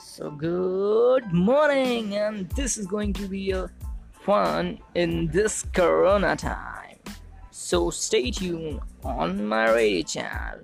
So, good morning, and this is going to be a fun in this corona time. So, stay tuned on my radio channel.